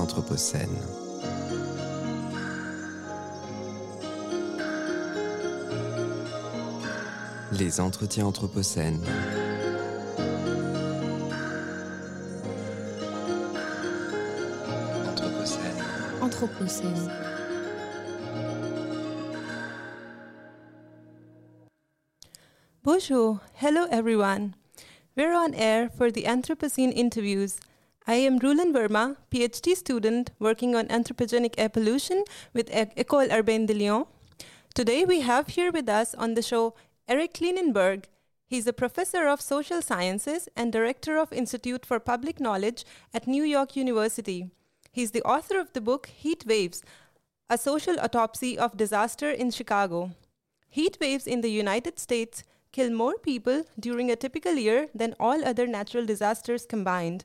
Anthropocène. Les entretiens Anthropocène. Anthropocène. Anthropocène. Bonjour. Hello, everyone. We're on air for the Anthropocene interviews. I am Rulan Verma, PhD student working on anthropogenic air pollution with E- École Urbaine de Lyon. Today we have here with us on the show Eric Klinenberg. He's a professor of social sciences and director of Institute for Public Knowledge at New York University. He's the author of the book Heat Waves, a social autopsy of disaster in Chicago. Heat waves in the United States kill more people during a typical year than all other natural disasters combined.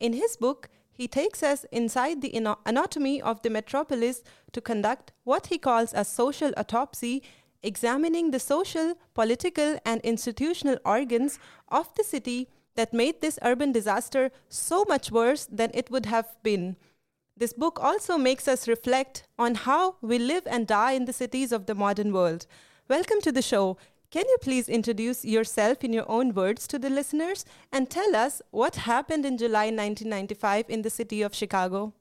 In his book, he takes us inside the anatomy of the metropolis to conduct what he calls a social autopsy, examining the social, political, and institutional organs of the city that made this urban disaster so much worse than it would have been. This book also makes us reflect on how we live and die in the cities of the modern world. Welcome to the show. Can you please introduce yourself in your own words to the listeners and tell us what happened in July 1995 in the city of Chicago?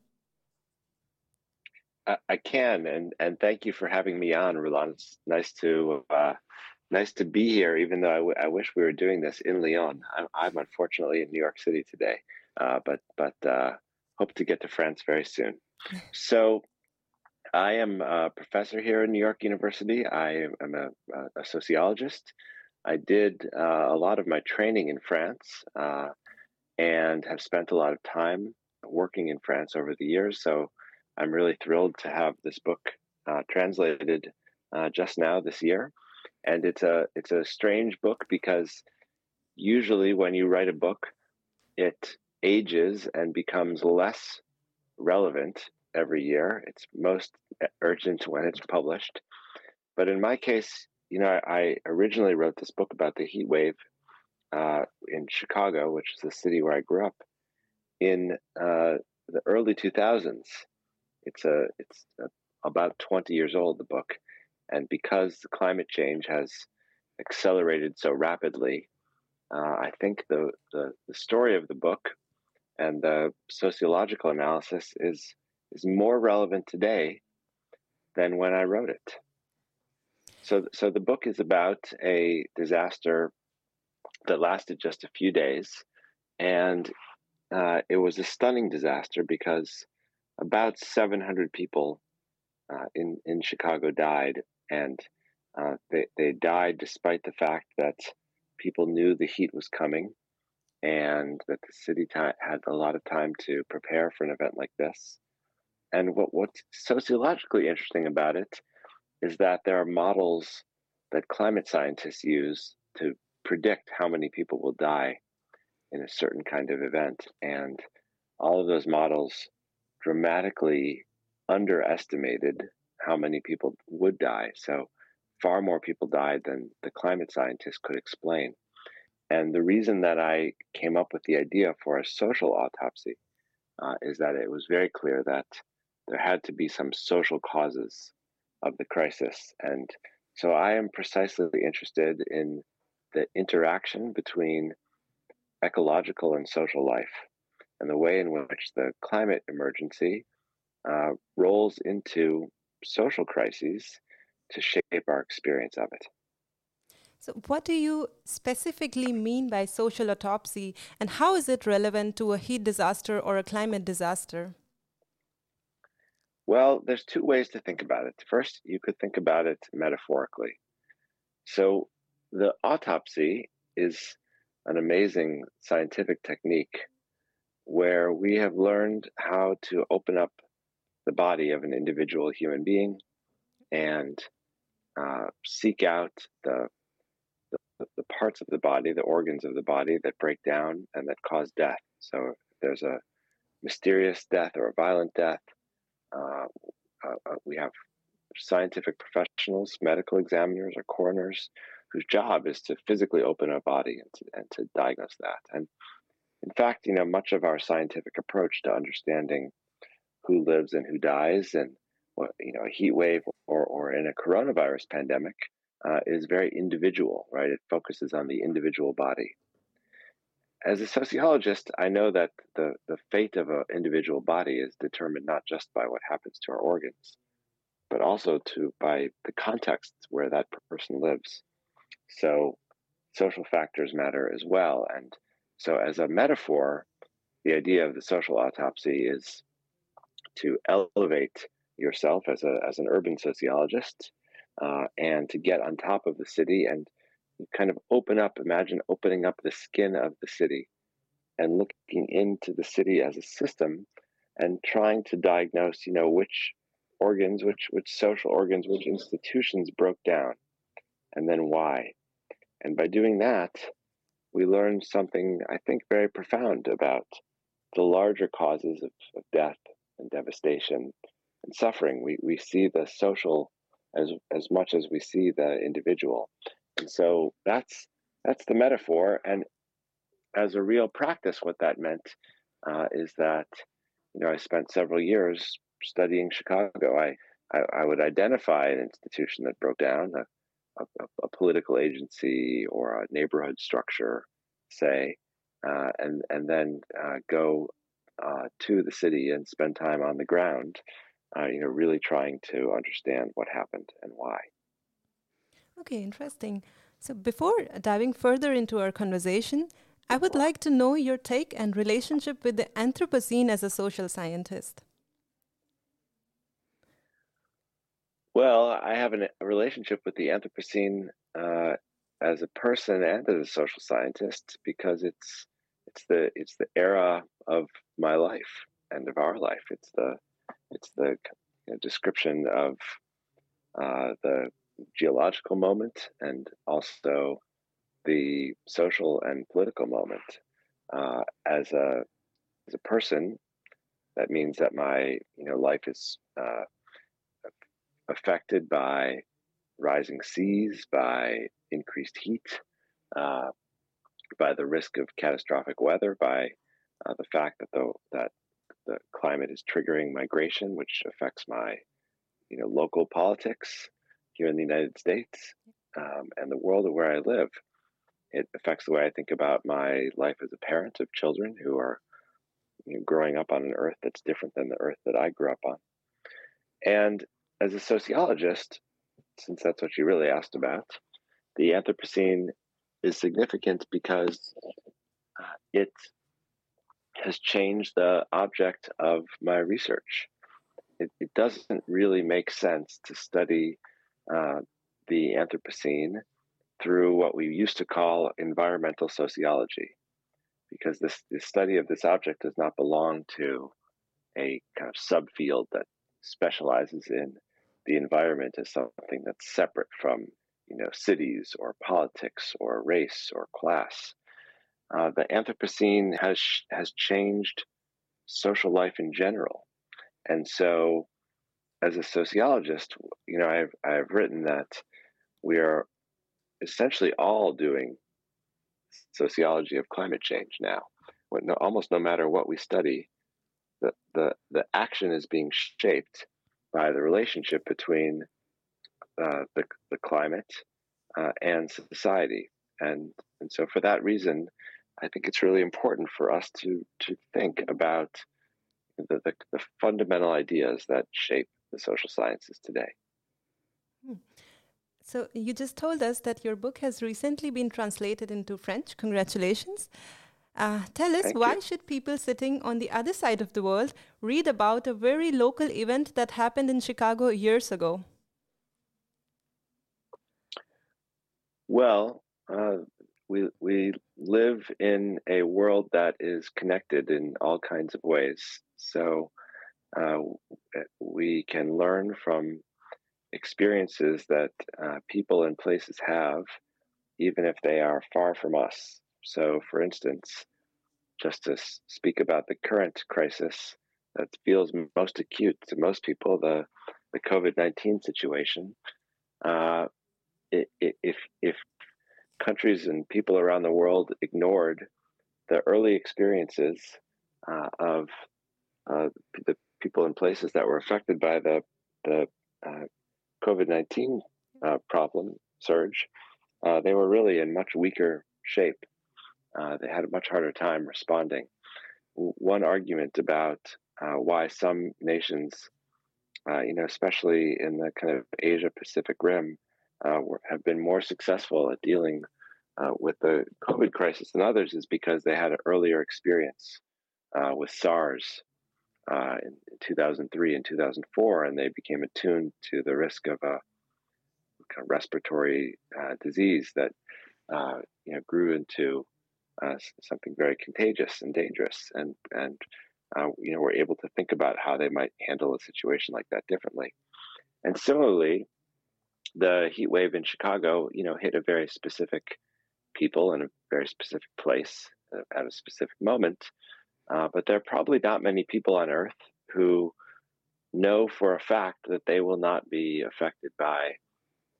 I, I can, and and thank you for having me on, Rulan. It's nice to uh, nice to be here. Even though I, w- I wish we were doing this in Lyon. I'm, I'm unfortunately in New York City today, uh, but but uh, hope to get to France very soon. So. I am a professor here at New York University. I am a, a sociologist. I did uh, a lot of my training in France uh, and have spent a lot of time working in France over the years. So I'm really thrilled to have this book uh, translated uh, just now this year. And it's a it's a strange book because usually when you write a book, it ages and becomes less relevant every year. It's most urgent when it's published. But in my case, you know, I originally wrote this book about the heat wave uh, in Chicago, which is the city where I grew up, in uh, the early 2000s. It's a it's a, about 20 years old. The book, and because climate change has accelerated so rapidly, uh, I think the, the the story of the book and the sociological analysis is is more relevant today than when I wrote it. So, so the book is about a disaster that lasted just a few days, and uh, it was a stunning disaster because about 700 people uh, in in Chicago died, and uh, they they died despite the fact that people knew the heat was coming, and that the city ti- had a lot of time to prepare for an event like this. And what, what's sociologically interesting about it is that there are models that climate scientists use to predict how many people will die in a certain kind of event. And all of those models dramatically underestimated how many people would die. So far more people died than the climate scientists could explain. And the reason that I came up with the idea for a social autopsy uh, is that it was very clear that there had to be some social causes of the crisis. And so I am precisely interested in the interaction between ecological and social life and the way in which the climate emergency uh, rolls into social crises to shape our experience of it. So, what do you specifically mean by social autopsy, and how is it relevant to a heat disaster or a climate disaster? Well, there's two ways to think about it. First, you could think about it metaphorically. So, the autopsy is an amazing scientific technique where we have learned how to open up the body of an individual human being and uh, seek out the, the, the parts of the body, the organs of the body that break down and that cause death. So, if there's a mysterious death or a violent death, Uh, uh, uh, we have scientific professionals, medical examiners, or coroners, whose job is to physically open a body and to, and to diagnose that. And in fact, you know, much of our scientific approach to understanding who lives and who dies, and what you know, a heat wave or or in a coronavirus pandemic uh, is very individual, right? It focuses on the individual body. As a sociologist, I know that the, the fate of an individual body is determined not just by what happens to our organs, but also to by the context where that person lives. So social factors matter as well. And so as a metaphor, the idea of the social autopsy is to elevate yourself as a as an urban sociologist uh, and to get on top of the city and kind of open up imagine opening up the skin of the city and looking into the city as a system and trying to diagnose you know which organs which which social organs which institutions broke down and then why and by doing that we learn something i think very profound about the larger causes of, of death and devastation and suffering we we see the social as as much as we see the individual. And so that's that's the metaphor. And as a real practice, what that meant uh, is that you know I spent several years studying Chicago. I I, I would identify an institution that broke down, a, a, a political agency or a neighborhood structure, say, uh, and and then uh, go uh, to the city and spend time on the ground uh, you know, really trying to understand what happened and why. Okay, interesting. So before diving further into our conversation, I would like to know your take and relationship with the Anthropocene as a social scientist. Well, I have an, a relationship with the Anthropocene uh, as a person and as a social scientist because it's it's the it's the era of my life and of our life. It's the it's the you know, description of uh, the geological moment and also the social and political moment. Uh, as a as a person, that means that my you know life is uh, affected by rising seas, by increased heat, uh, by the risk of catastrophic weather, by uh, the fact that the that the climate is triggering migration, which affects my, you know, local politics here in the United States um, and the world of where I live. It affects the way I think about my life as a parent of children who are you know, growing up on an earth that's different than the earth that I grew up on. And as a sociologist, since that's what you really asked about, the Anthropocene is significant because uh, it has changed the object of my research. It, it doesn't really make sense to study uh, the Anthropocene through what we used to call environmental sociology, because this the study of this object does not belong to a kind of subfield that specializes in the environment as something that's separate from you know cities or politics or race or class. Uh, the Anthropocene has has changed social life in general, and so as a sociologist, you know, I've I've written that we are essentially all doing sociology of climate change now. When, no, almost no matter what we study, the, the the action is being shaped by the relationship between uh, the the climate uh, and society, and and so for that reason, I think it's really important for us to to think about the, the, the fundamental ideas that shape the social sciences today. Hmm. So you just told us that your book has recently been translated into French. Congratulations. Uh, tell us Thank why you. should people sitting on the other side of the world read about a very local event that happened in Chicago years ago? Well, uh, we we live in a world that is connected in all kinds of ways. So uh, we can learn from experiences that uh, people and places have, even if they are far from us. So, for instance, just to speak about the current crisis that feels most acute to most people, the the COVID nineteen situation. Uh, if if countries and people around the world ignored the early experiences uh, of uh, the people in places that were affected by the the uh, COVID nineteen uh, problem surge, uh, they were really in much weaker shape. Uh, they had a much harder time responding. One argument about uh, why some nations, uh, you know, especially in the kind of Asia Pacific Rim, were, have been more successful at dealing with the COVID crisis than others is because they had an earlier experience with SARS uh, in 2003 and 2004, and they became attuned to the risk of a kind of respiratory uh, disease that uh, you know grew into uh, something very contagious and dangerous, and and uh, you know were able to think about how they might handle a situation like that differently. And similarly, the heat wave in Chicago, you know, hit a very specific people in a very specific place at a specific moment. Uh, but there are probably not many people on Earth who know for a fact that they will not be affected by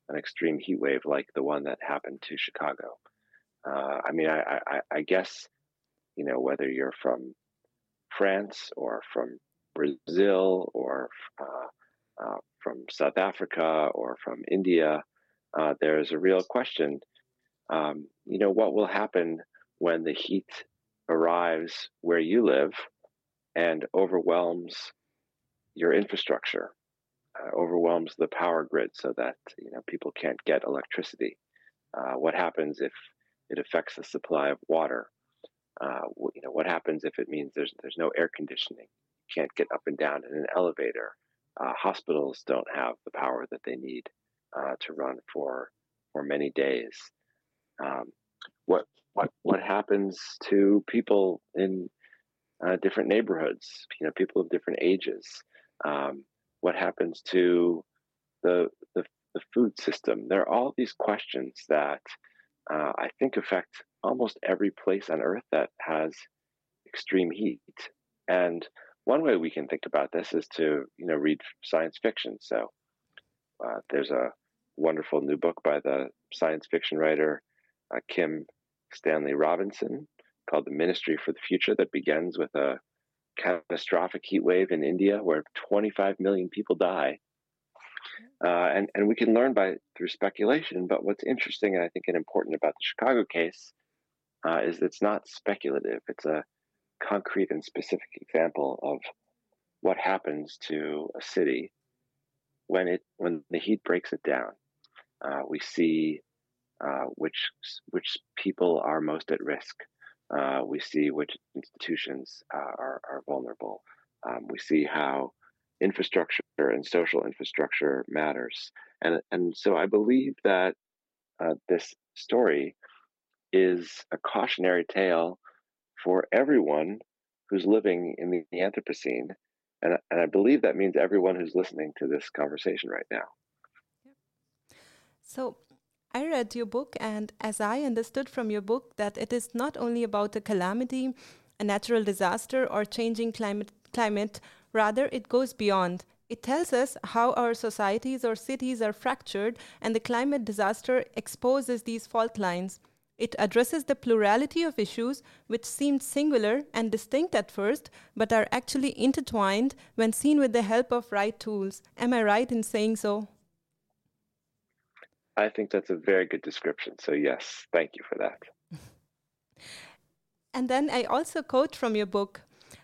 an extreme heat wave like the one that happened to Chicago. Uh, I mean, I, I, I, guess, you know, whether you're from France or from Brazil or uh, uh, from South Africa or from India, uh, there's a real question. Um, you know, what will happen when the heat arrives where you live and overwhelms your infrastructure, uh, overwhelms the power grid so that you know people can't get electricity. Uh, what happens if it affects the supply of water? Uh, you know what happens if it means there's there's no air conditioning, you can't get up and down in an elevator. Uh, hospitals don't have the power that they need uh, to run for for many days. Um, what what what happens to people in uh, different neighborhoods? You know, people of different ages. Um, what happens to the, the, the food system? There are all these questions that uh, I think affect almost every place on Earth that has extreme heat. And one way we can think about this is to you know read science fiction. So uh, there's a wonderful new book by the science fiction writer uh, Kim Stanley Robinson called The Ministry for the Future that begins with a catastrophic heat wave in India where 25 million people die. Uh, and, and we can learn by through speculation. But what's interesting and I think and important about the Chicago case uh, is it's not speculative. It's a concrete and specific example of what happens to a city when it when the heat breaks it down. Uh, we see uh, which which people are most at risk. Uh, we see which institutions uh, are, are vulnerable. Um, we see how infrastructure and social infrastructure matters. And, and so I believe that uh, this story is a cautionary tale for everyone who's living in the, the Anthropocene. And, and I believe that means everyone who's listening to this conversation right now. So, I read your book, and as I understood from your book, that it is not only about a calamity, a natural disaster, or changing climate, climate, rather, it goes beyond. It tells us how our societies or cities are fractured, and the climate disaster exposes these fault lines. It addresses the plurality of issues which seemed singular and distinct at first, but are actually intertwined when seen with the help of right tools. Am I right in saying so? I think that's a very good description. So, yes, thank you for that. And then I also quote from your book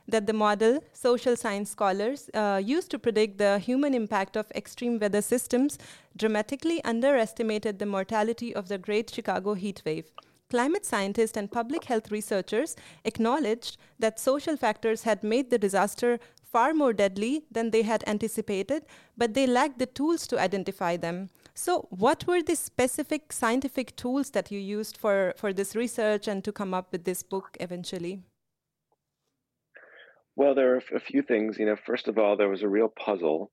that the model social science scholars uh, used to predict the human impact of extreme weather systems dramatically underestimated the mortality of the Great Chicago heat wave. Climate scientists and public health researchers acknowledged that social factors had made the disaster far more deadly than they had anticipated, but they lacked the tools to identify them. So, what were the specific scientific tools that you used for, for this research and to come up with this book eventually? Well, there are a few things. You know, first of all, there was a real puzzle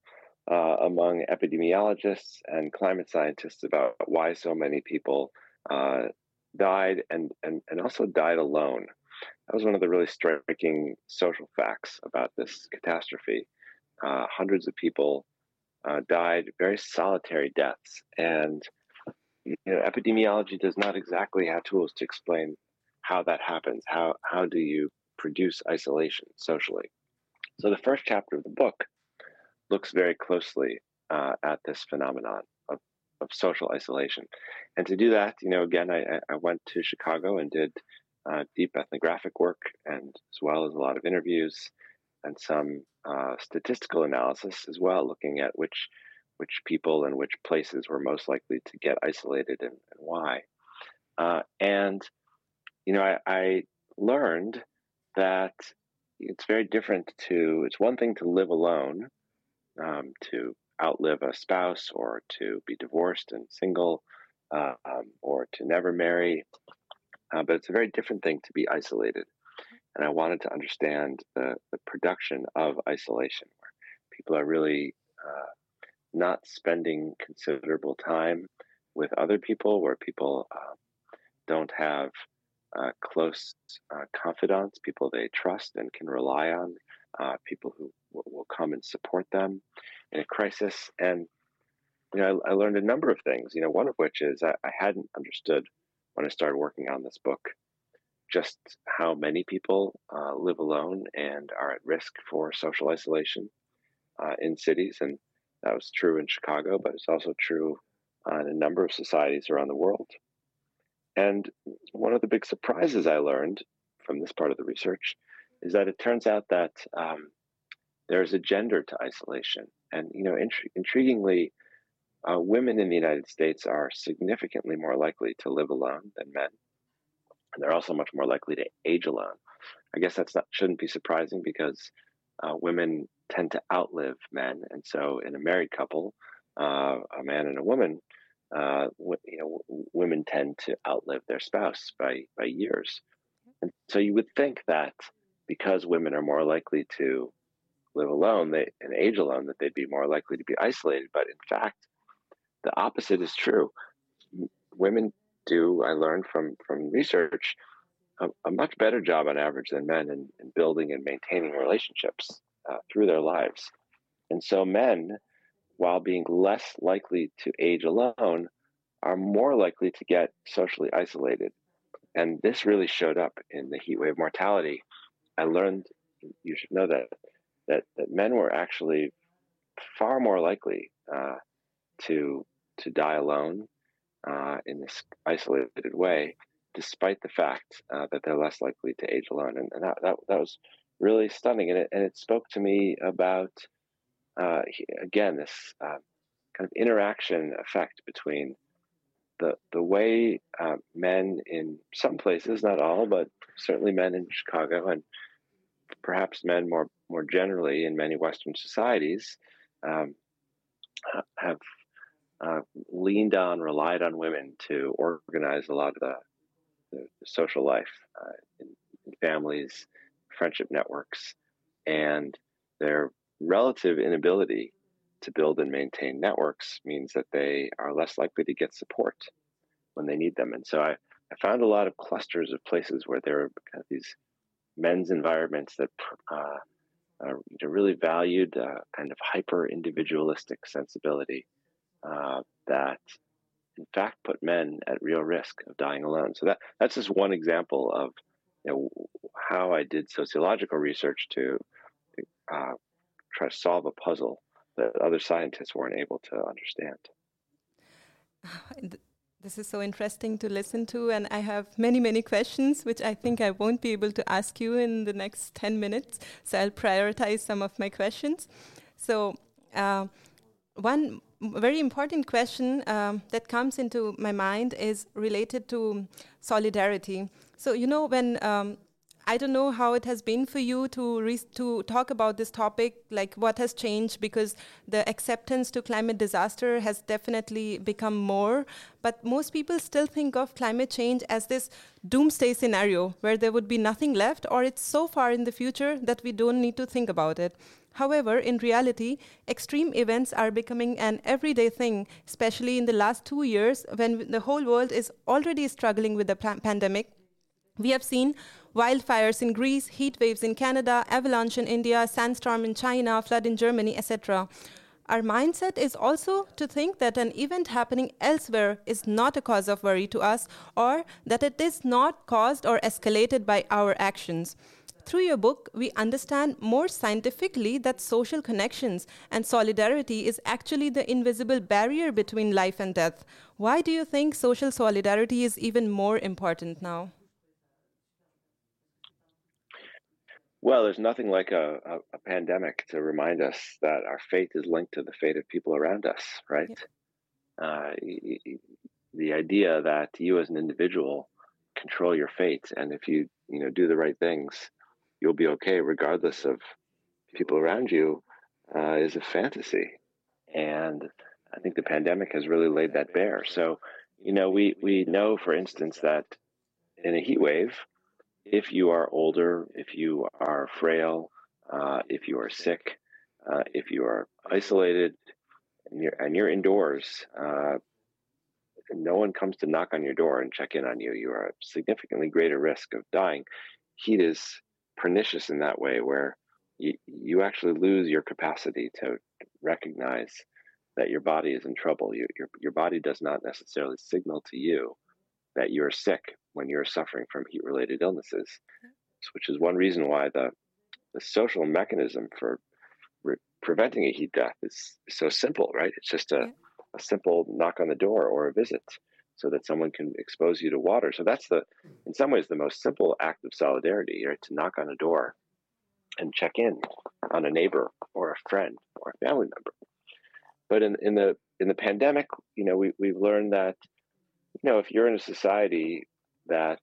uh, among epidemiologists and climate scientists about why so many people uh, died and, and, and also died alone. That was one of the really striking social facts about this catastrophe. Uh, hundreds of people uh, died very solitary deaths. And you know, epidemiology does not exactly have tools to explain how that happens. How how do you produce isolation socially? So the first chapter of the book looks very closely uh, at this phenomenon of, of social isolation. And to do that, you know, again, I, I went to Chicago and did uh, deep ethnographic work and as well as a lot of interviews and some uh, statistical analysis as well, looking at which which people and which places were most likely to get isolated and, and why. Uh, and you know, I, I learned that it's very different to. It's one thing to live alone, um, to outlive a spouse, or to be divorced and single, uh, um, or to never marry. Uh, but it's a very different thing to be isolated and I wanted to understand the, the production of isolation, where people are really uh, not spending considerable time with other people, where people uh, don't have uh, close uh, confidants, people they trust and can rely on, uh, people who w- will come and support them in a crisis. And you know, I, I, learned a number of things. You know, one of which is I, I hadn't understood when I started working on this book just how many people uh, live alone and are at risk for social isolation uh, in cities. And that was true in Chicago, but it's also true in a number of societies around the world. And one of the big surprises I learned from this part of the research is that it turns out that um, there's a gender to isolation. And, you know, intri- intriguingly, uh, women in the United States are significantly more likely to live alone than men and they're also much more likely to age alone. I guess that's not shouldn't be surprising because uh, women tend to outlive men, and so in a married couple, uh, a man and a woman, uh, w- you know, w- women tend to outlive their spouse by by years, and so you would think that because women are more likely to live alone they, and age alone, that they'd be more likely to be isolated. But in fact, the opposite is true. Women do, I learned from from research, a, a much better job on average than men in, in building and maintaining relationships uh, through their lives. And so men, while being less likely to age alone, are more likely to get socially isolated. And this really showed up in the heat wave mortality. I learned, you should know that, that, that men were actually far more likely uh, to, to die alone uh, in this isolated way, despite the fact uh, that they're less likely to age alone. And, and that, that, that was really stunning. And it, and it spoke to me about, uh, again, this uh, kind of interaction effect between the, the way uh, men in some places, not all, but certainly men in Chicago and perhaps men more, more generally in many Western societies um, have uh, leaned on, relied on women to organize a lot of the, the social life uh, in, in, families, friendship networks, and their relative inability to build and maintain networks means that they are less likely to get support when they need them. And so I, I found a lot of clusters of places where there are kind of these men's environments that uh, really valued uh, kind of hyper individualistic sensibility uh, that in fact put men at real risk of dying alone. So that that's just one example of you know, how I did sociological research to uh, try to solve a puzzle that other scientists weren't able to understand. This is so interesting to listen to, and I have many, many questions, which I think I won't be able to ask you in the next 10 minutes. So I'll prioritize some of my questions. So, uh, one very important question um, that comes into my mind is related to solidarity. So, you know, when um, I don't know how it has been for you to to talk about this topic, like what has changed because the acceptance to climate disaster has definitely become more. But most people still think of climate change as this doomsday scenario where there would be nothing left, or it's so far in the future that we don't need to think about it. However, in reality, extreme events are becoming an everyday thing, especially in the last two years when the whole world is already struggling with the pandemic. We have seen wildfires in Greece, heat waves in Canada, avalanche in India, sandstorm in China, flood in Germany, etc. Our mindset is also to think that an event happening elsewhere is not a cause of worry to us or that it is not caused or escalated by our actions. Through your book, we understand more scientifically that social connections and solidarity is actually the invisible barrier between life and death. Why do you think social solidarity is even more important now? Well, there's nothing like a, a, a, pandemic to remind us that our fate is linked to the fate of people around us, right? Uh, the idea that you as an individual control your fate, and if you you know do the right things, you'll be okay regardless of people around you, uh, is a fantasy, and I think the pandemic has really laid that bare. So, you know, we we know, for instance, that in a heat wave, if you are older, if you are frail, uh, if you are sick, uh, if you are isolated, and you're, and you're indoors, uh, no one comes to knock on your door and check in on you. You are at significantly greater risk of dying. Heat is pernicious in that way, where you, you actually lose your capacity to recognize that your body is in trouble. You, your, your body does not necessarily signal to you that you're sick when you're suffering from heat related illnesses, which is one reason why the, the social mechanism for re- preventing a heat death is so simple, right? It's just a, a simple knock on the door or a visit so that someone can expose you to water. So that's the, in some ways, the most simple act of solidarity, right? To knock on a door and check in on a neighbor or a friend or a family member. But in, in the in the pandemic, you know, we, we've learned that, you know, if you're in a society that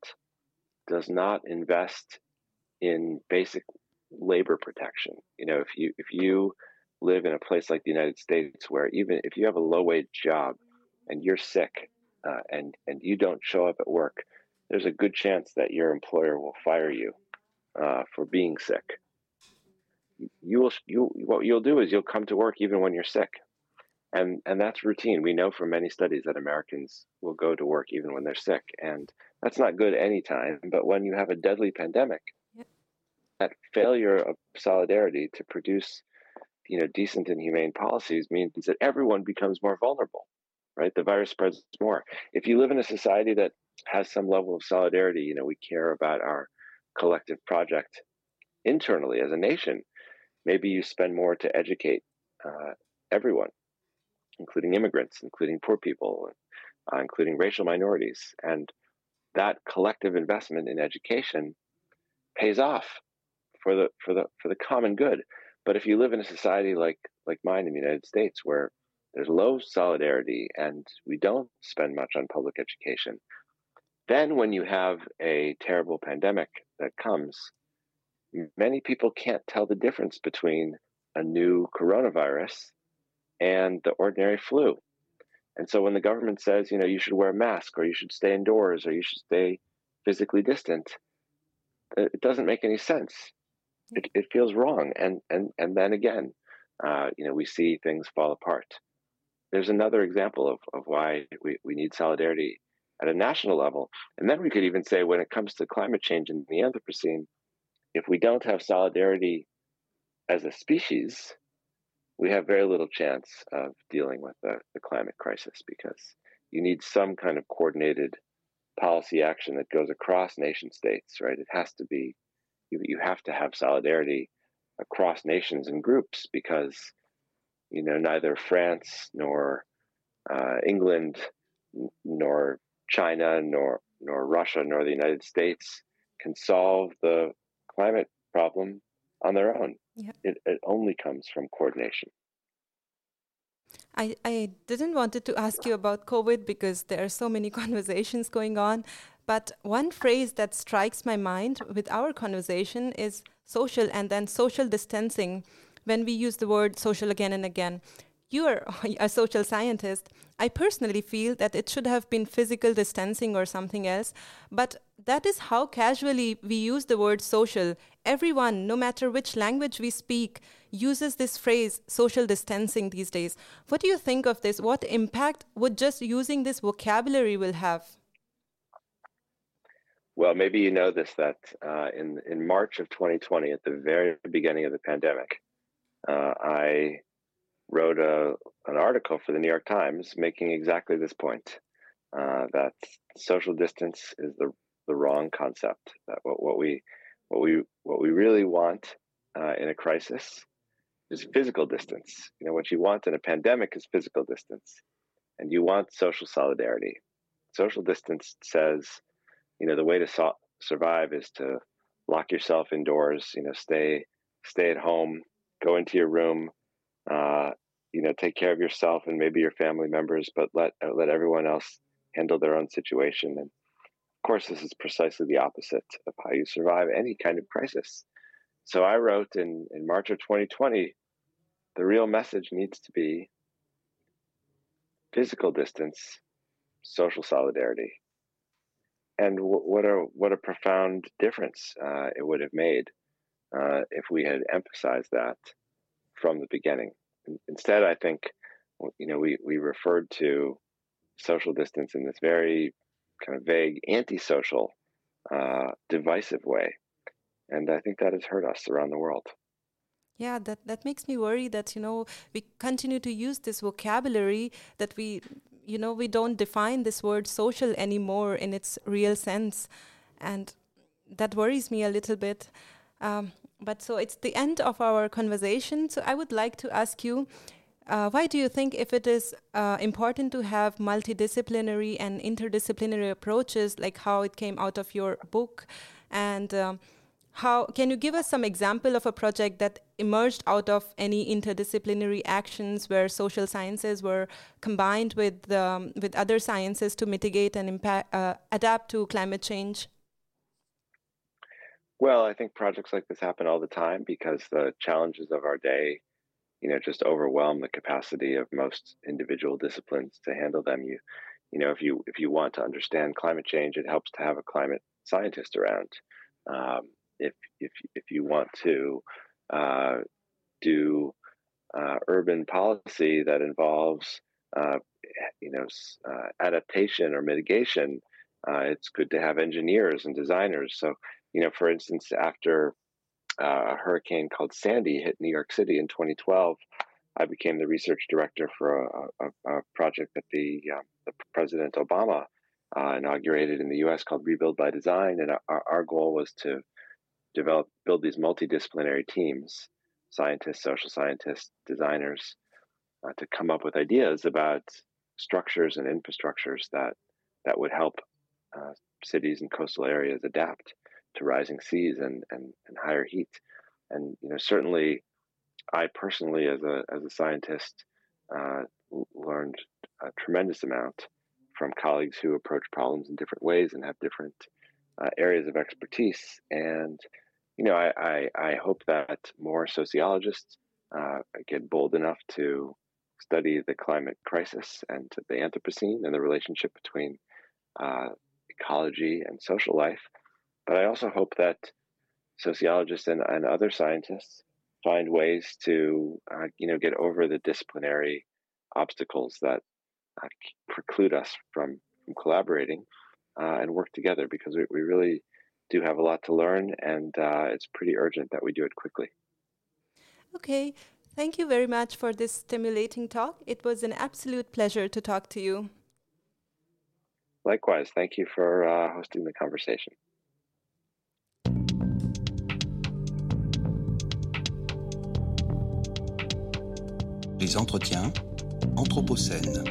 does not invest in basic labor protection. You know, if you if you live in a place like the United States where even if you have a low wage job and you're sick uh, and and you don't show up at work, there's a good chance that your employer will fire you uh, for being sick. You will you what you'll do is you'll come to work even when you're sick and and that's routine we know from many studies that americans will go to work even when they're sick and that's not good anytime but when you have a deadly pandemic yep. that failure of solidarity to produce you know decent and humane policies means that everyone becomes more vulnerable right the virus spreads more if you live in a society that has some level of solidarity you know we care about our collective project internally as a nation maybe you spend more to educate uh, everyone including immigrants, including poor people, uh, including racial minorities. And that collective investment in education pays off for the for the for the common good. But if you live in a society like like mine in the United States, where there's low solidarity and we don't spend much on public education, then when you have a terrible pandemic that comes, many people can't tell the difference between a new coronavirus and the ordinary flu. And so when the government says, you know, you should wear a mask or you should stay indoors or you should stay physically distant, it doesn't make any sense. It, it feels wrong. And, and, and then again, uh, you know, we see things fall apart. There's another example of, of why we, we need solidarity at a national level. And then we could even say when it comes to climate change in the Anthropocene, if we don't have solidarity as a species, we have very little chance of dealing with the, the climate crisis because you need some kind of coordinated policy action that goes across nation states, right? It has to be, you, you have to have solidarity across nations and groups because, you know, neither France nor uh, England nor China nor nor Russia nor the United States can solve the climate problem on their own. Yep. It, it only comes from coordination. I, I didn't wanted to ask you about COVID because there are so many conversations going on. But one phrase that strikes my mind with our conversation is social and then social distancing when we use the word social again and again. You are a social scientist. I personally feel that it should have been physical distancing or something else, but that is how casually we use the word social. Everyone, no matter which language we speak, uses this phrase social distancing these days. What do you think of this? What impact would just using this vocabulary will have? Well, maybe you know this that uh, in in March of 2020, at the very beginning of the pandemic, uh, I wrote a an article for the New York Times making exactly this point uh, that social distance is the the wrong concept. That what, what we what we what we really want uh, in a crisis is physical distance. You know, what you want in a pandemic is physical distance, and you want social solidarity. Social distance says, you know, the way to so- survive is to lock yourself indoors. You know, stay stay at home, go into your room, uh, you know, take care of yourself and maybe your family members, but let uh, let everyone else handle their own situation. And of course, this is precisely the opposite of how you survive any kind of crisis. So I wrote in in March of 2020, the real message needs to be physical distance, social solidarity. And w- what a what a profound difference uh, it would have made uh, if we had emphasized that from the beginning. Instead, I think you know we we referred to social distance in this very kind of vague, antisocial, uh, divisive way, and I think that has hurt us around the world. Yeah, that, that makes me worry that, you know, we continue to use this vocabulary that we, you know, we don't define this word social anymore in its real sense. And that worries me a little bit. Um, but so it's the end of our conversation. So I would like to ask you uh, why do you think if it is uh, important to have multidisciplinary and interdisciplinary approaches, like how it came out of your book, and um, how can you give us some example of a project that emerged out of any interdisciplinary actions where social sciences were combined with um, with other sciences to mitigate and impact, uh, adapt to climate change? Well, I think projects like this happen all the time because the challenges of our day, you know, just overwhelm the capacity of most individual disciplines to handle them. You, you know, if you if you want to understand climate change, it helps to have a climate scientist around. Um, if if if you want to uh, do uh, urban policy that involves uh, you know uh, adaptation or mitigation, uh, it's good to have engineers and designers. So you know, for instance, after uh, a hurricane called Sandy hit New York City in 2012, I became the research director for a, a, a project that the, uh, the President Obama uh, inaugurated in the U.S. called Rebuild by Design, and our, our goal was to develop build these multidisciplinary teams, scientists, social scientists, designers, uh, to come up with ideas about structures and infrastructures that that would help uh, cities and coastal areas adapt to rising seas and, and, and higher heat. And you know, certainly, I personally, as a as a scientist, uh, learned a tremendous amount from colleagues who approach problems in different ways and have different uh, areas of expertise. And you know, I I, I hope that more sociologists uh, get bold enough to study the climate crisis and the Anthropocene and the relationship between uh, ecology and social life but I also hope that sociologists and, and other scientists find ways to, uh, you know, get over the disciplinary obstacles that uh, preclude us from, from collaborating uh, and work together because we, we really do have a lot to learn and uh, it's pretty urgent that we do it quickly. Okay. Thank you very much for this stimulating talk. It was an absolute pleasure to talk to you. Likewise. Thank you for uh, hosting the conversation. Les entretiens Anthropocène.